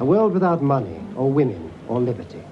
A world without money, or women, or liberty.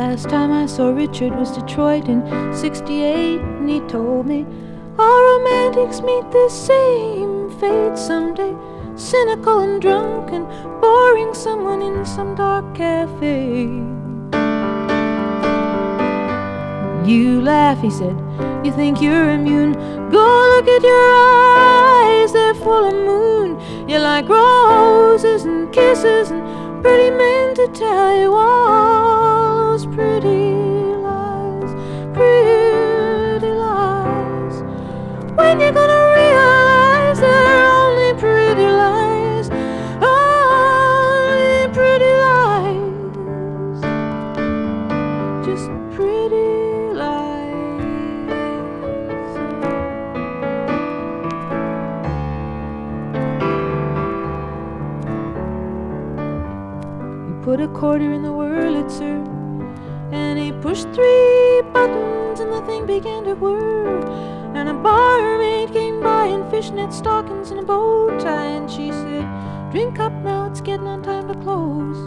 Last time I saw Richard was Detroit in 68, and he told me all romantics meet the same fate someday. Cynical and drunk and boring someone in some dark cafe. You laugh, he said. You think you're immune. Go look at your eyes, they're full of moon. You like roses and kisses and pretty men to tell you all pretty lies, pretty lies. When you gonna realize they're only pretty lies, only pretty lies, just pretty lies. You put a quarter in the pushed three buttons, and the thing began to whir. And a barmaid came by in fishnet stockings and a bow tie, and she said, Drink up now, it's getting on time to close.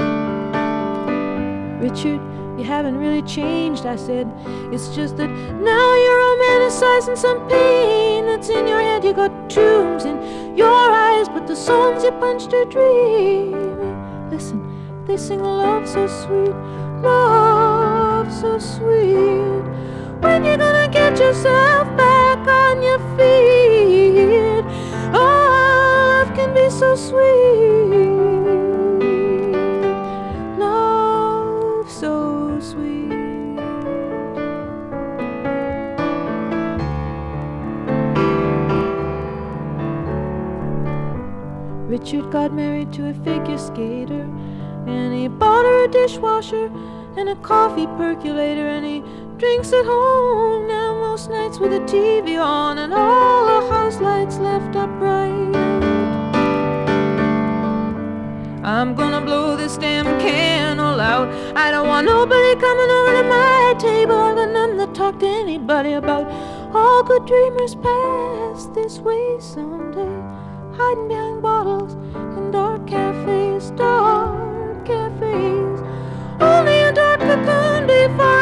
Richard, you haven't really changed, I said. It's just that now you're romanticizing some pain that's in your head. You got tombs in your eyes, but the songs you punched are dreaming. Listen, they sing love so sweet, love so sweet. When you gonna get yourself back on your feet? Oh, love can be so sweet. Love so sweet. Richard got married to a figure skater, and he bought her a dishwasher and a coffee percolator, and he drinks at home now most nights with the TV on and all the house lights left up bright. I'm gonna blow this damn candle out. I don't want nobody coming over to my table. I got nothing to talk to anybody about. All good dreamers pass this way someday hiding behind bottles in dark cafes, dark before I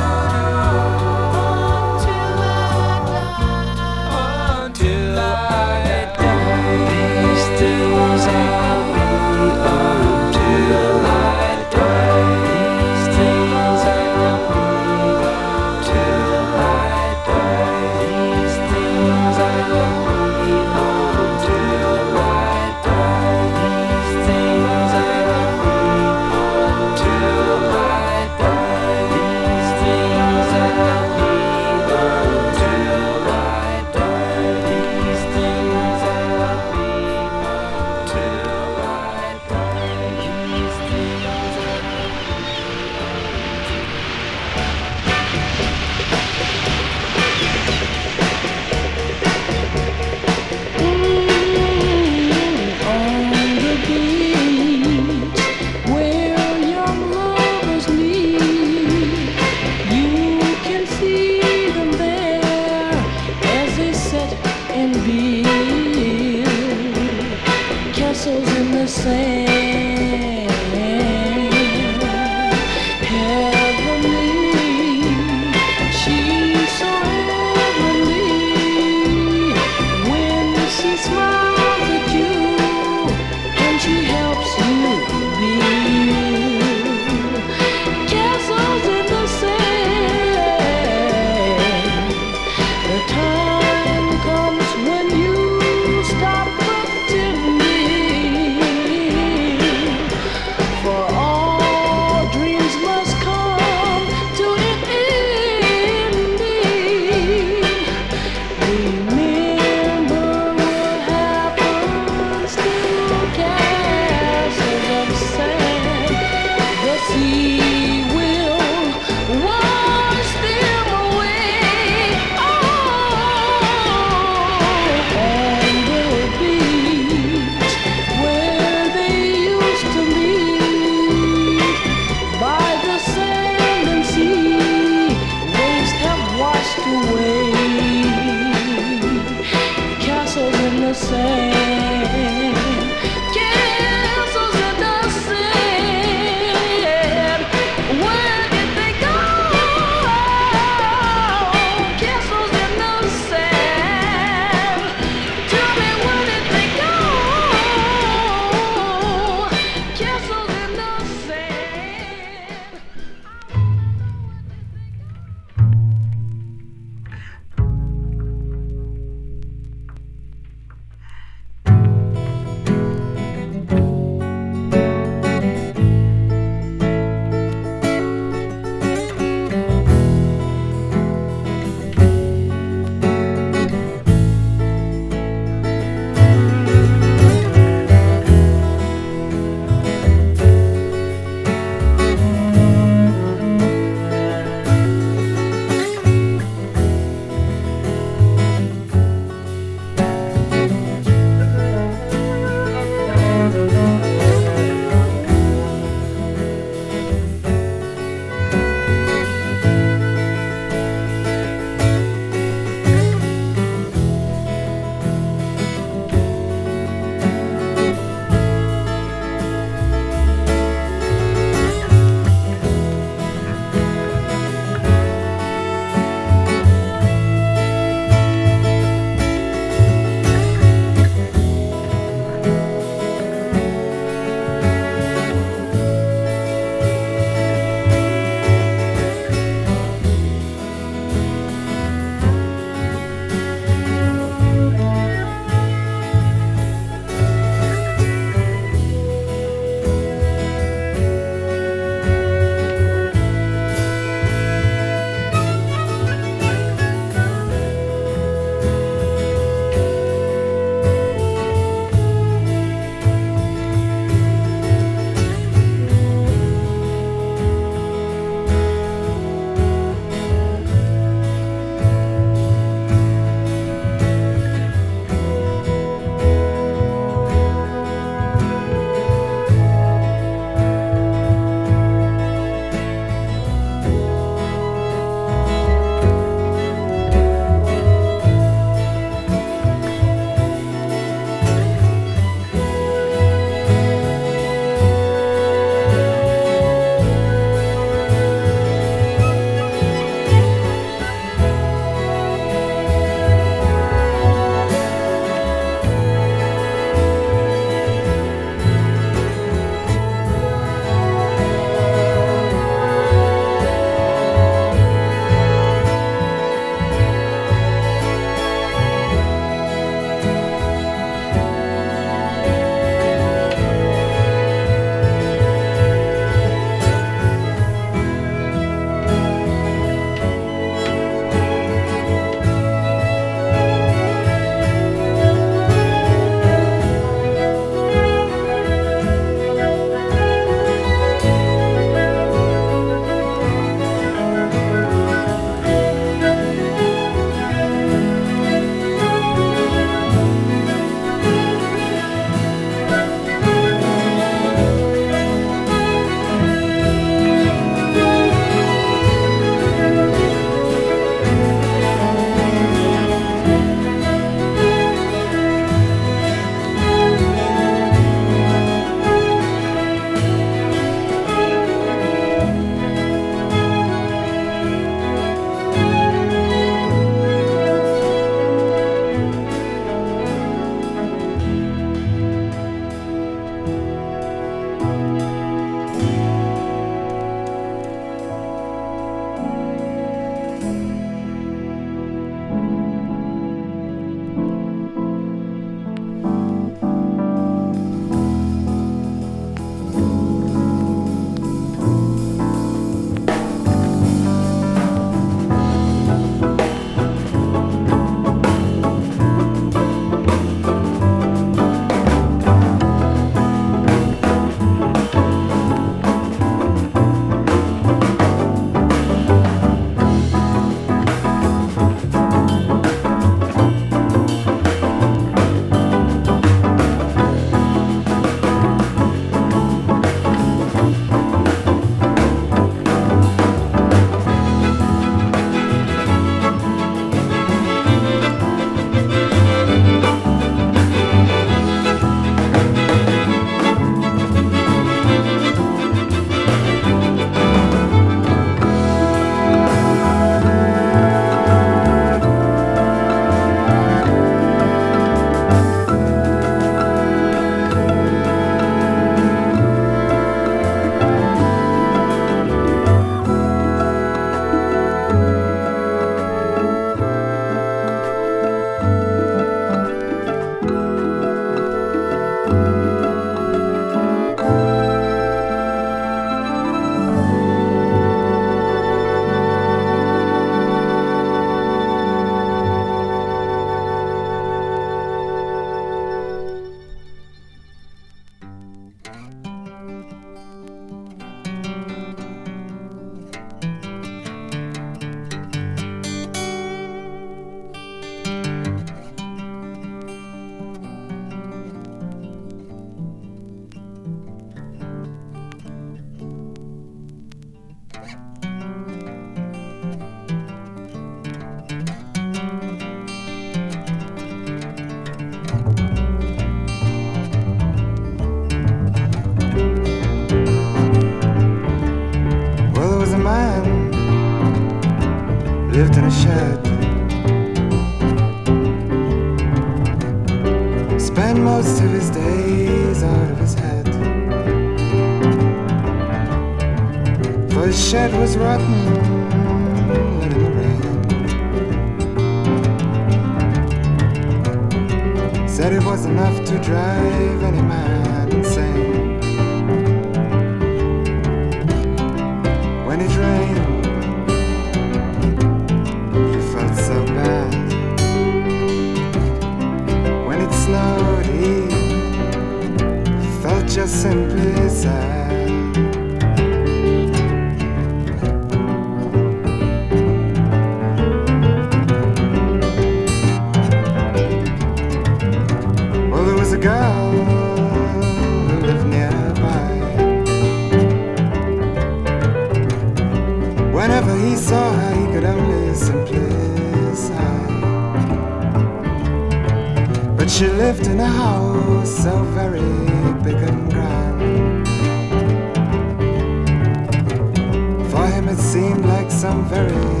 some very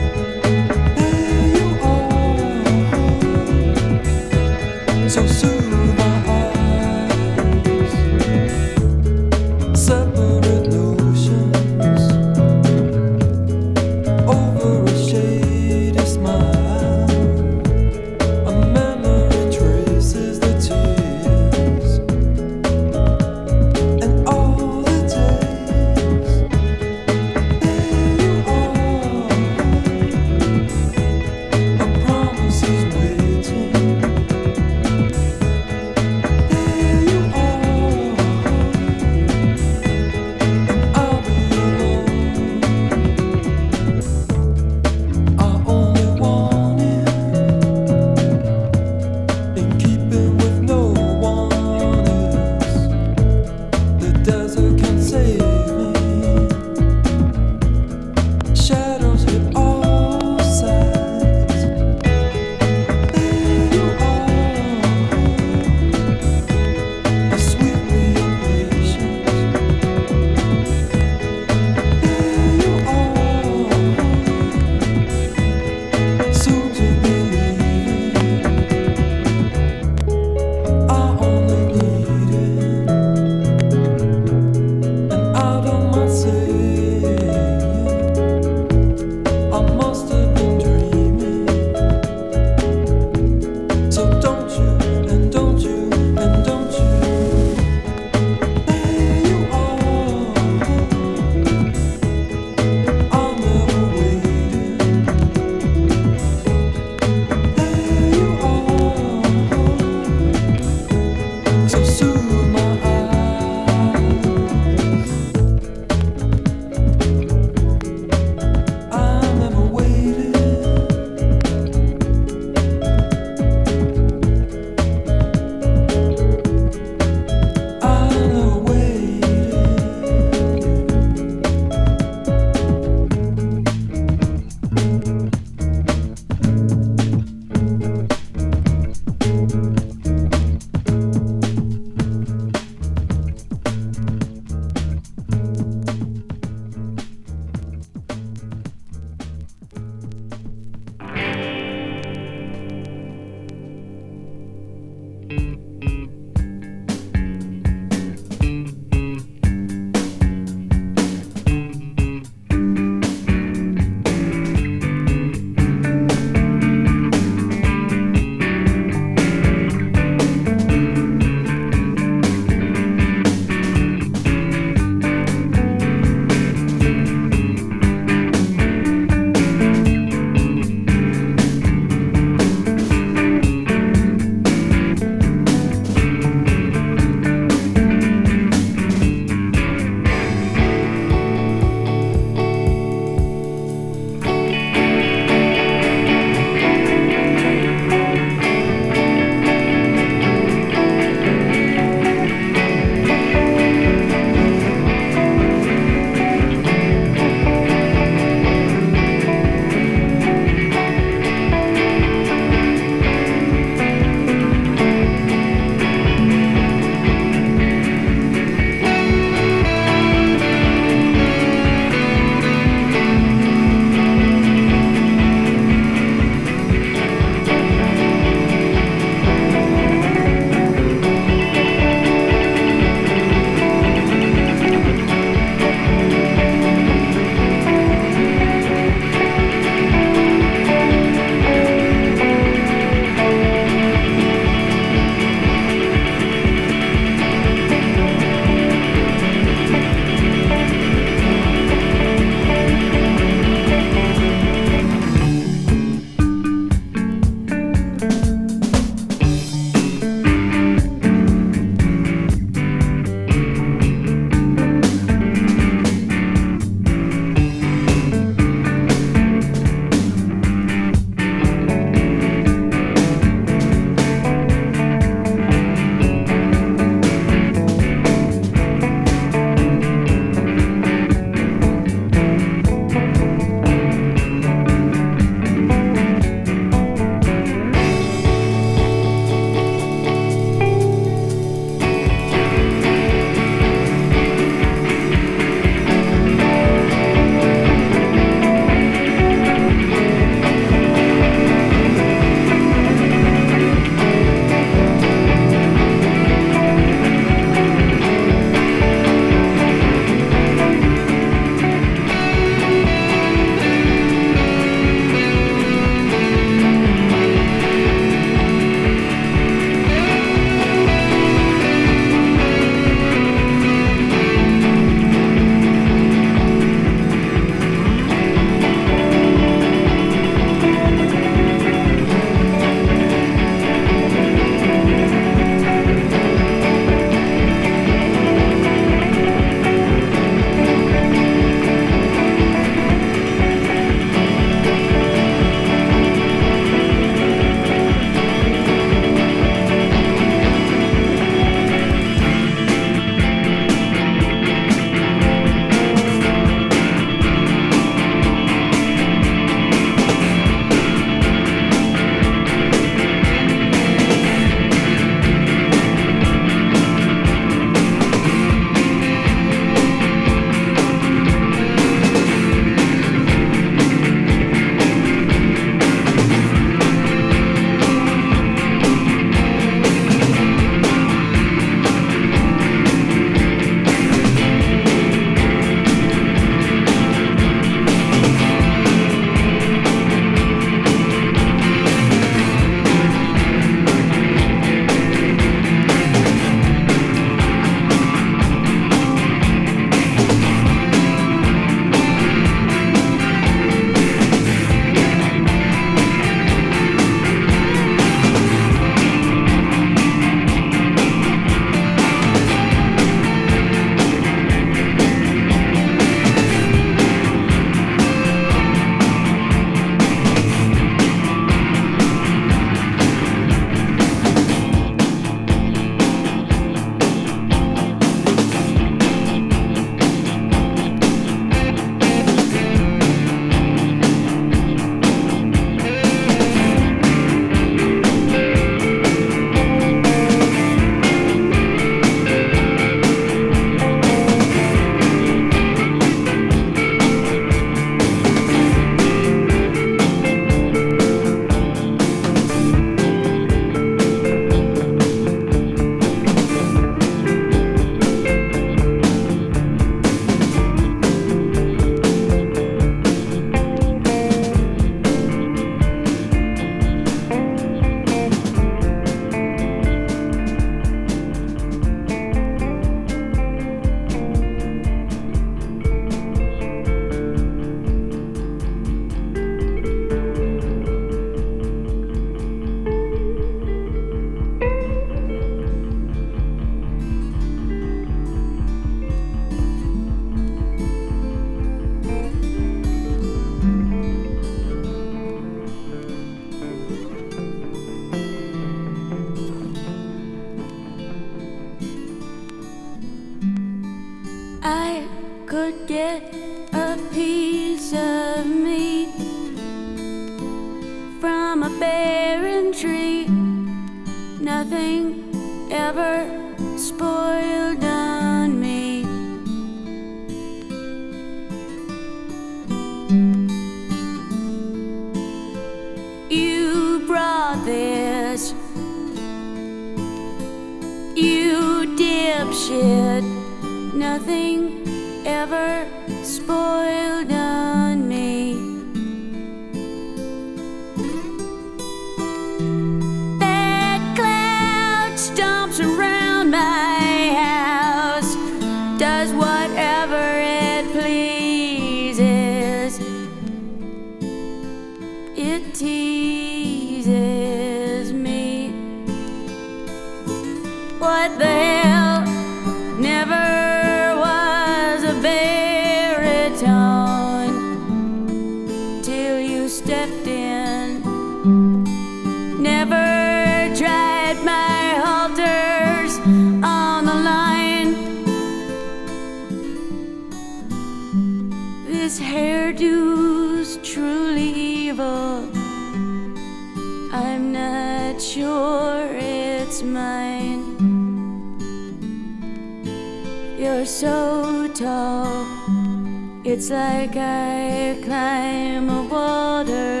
it's like I climb a waterfall.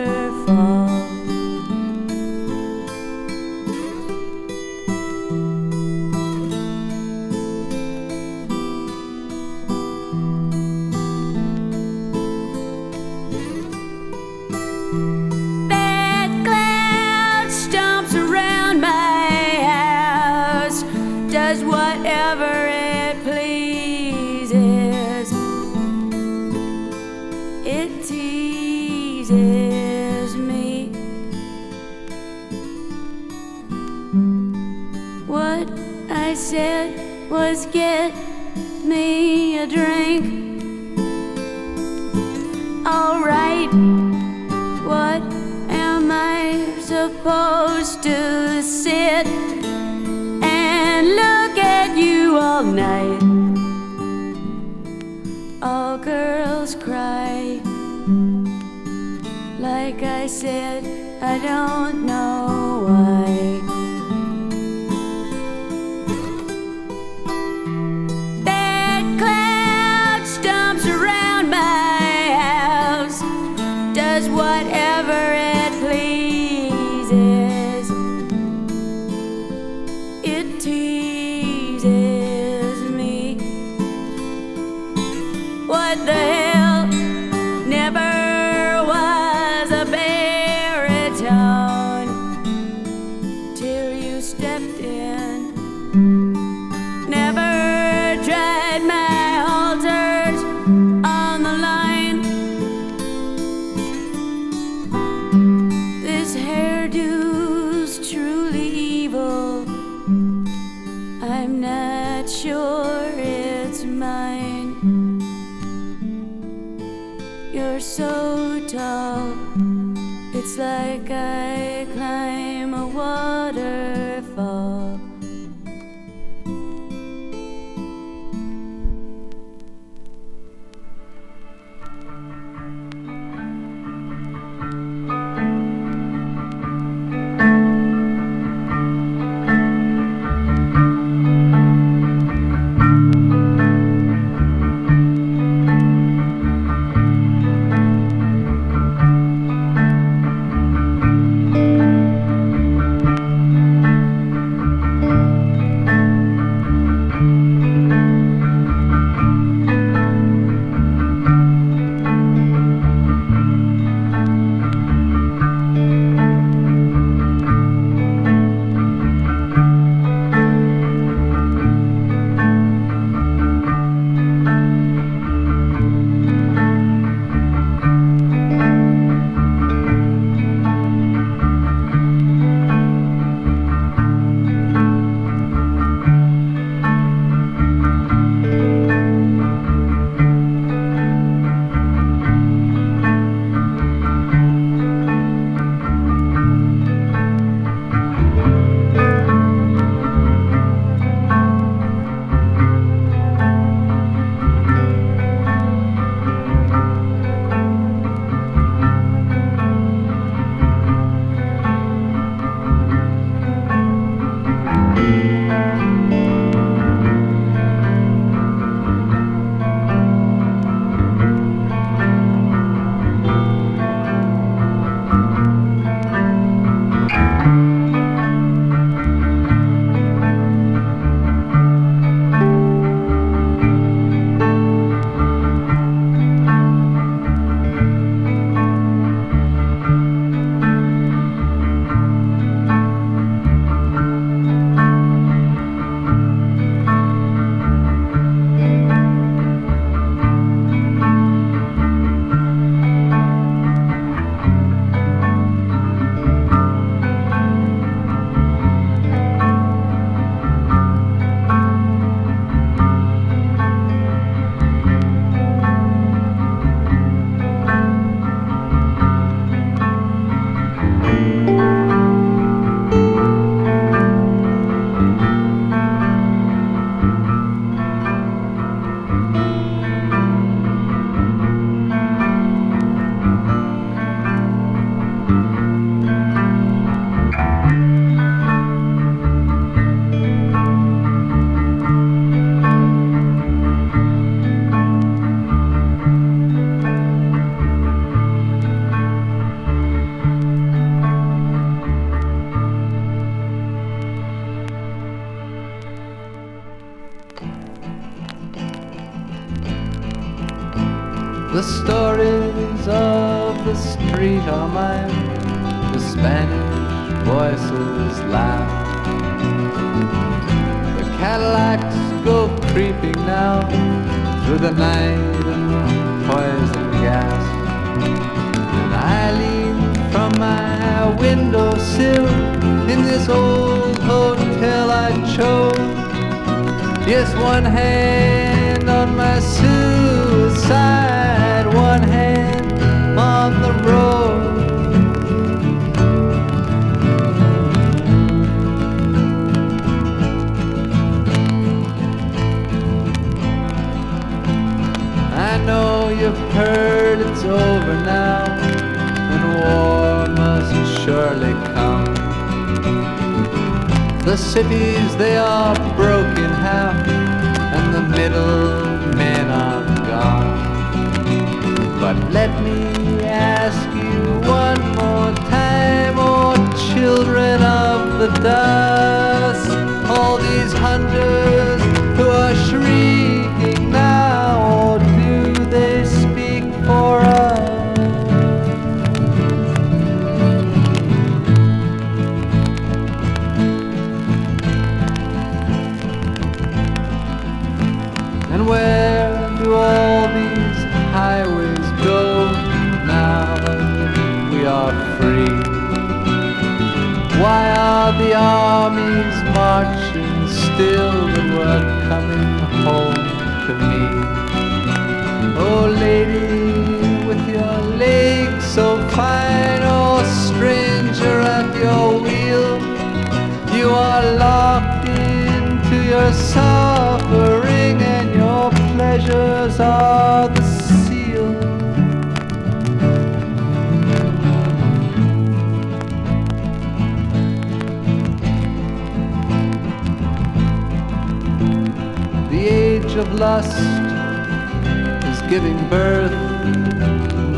Giving birth,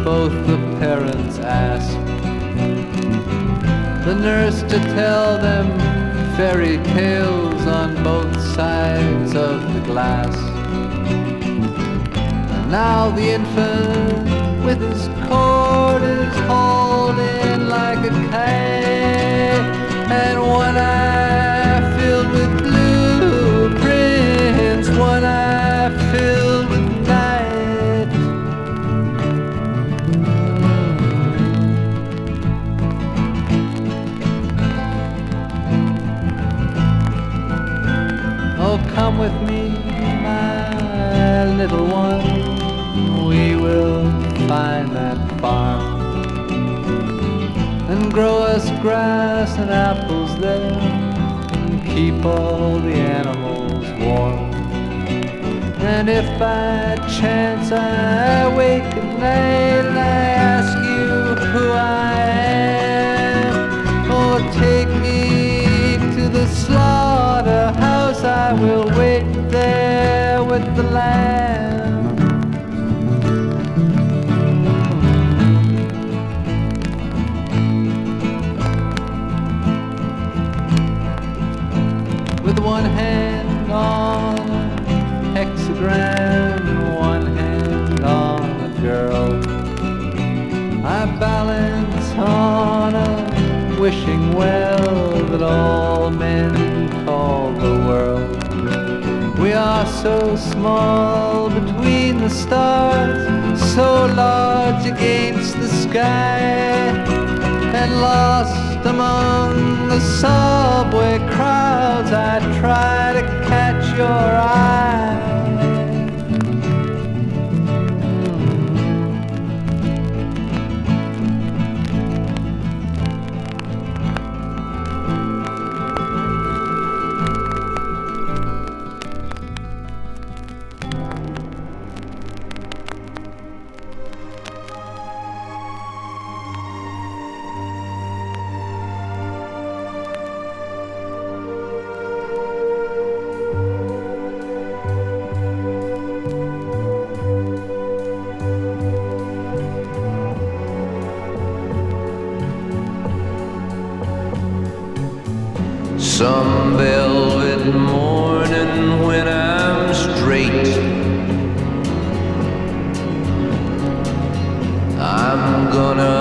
both the parents ask the nurse to tell them fairy tales on both sides of the glass. And now the infant with his cord is hauled in like a kite, and one eye filled with blueprints, one eye filled come with me, my little one. We will find that farm and grow us grass and apples there and keep all the animals warm. And if by chance I wake at night I will wait there with the lamb. With one hand on a hexagram and one hand on a girl. I balance on a wishing well that all are so small between the stars, so large against the sky, and lost among the subway crowds. I try to catch your eye. I'm gonna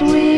things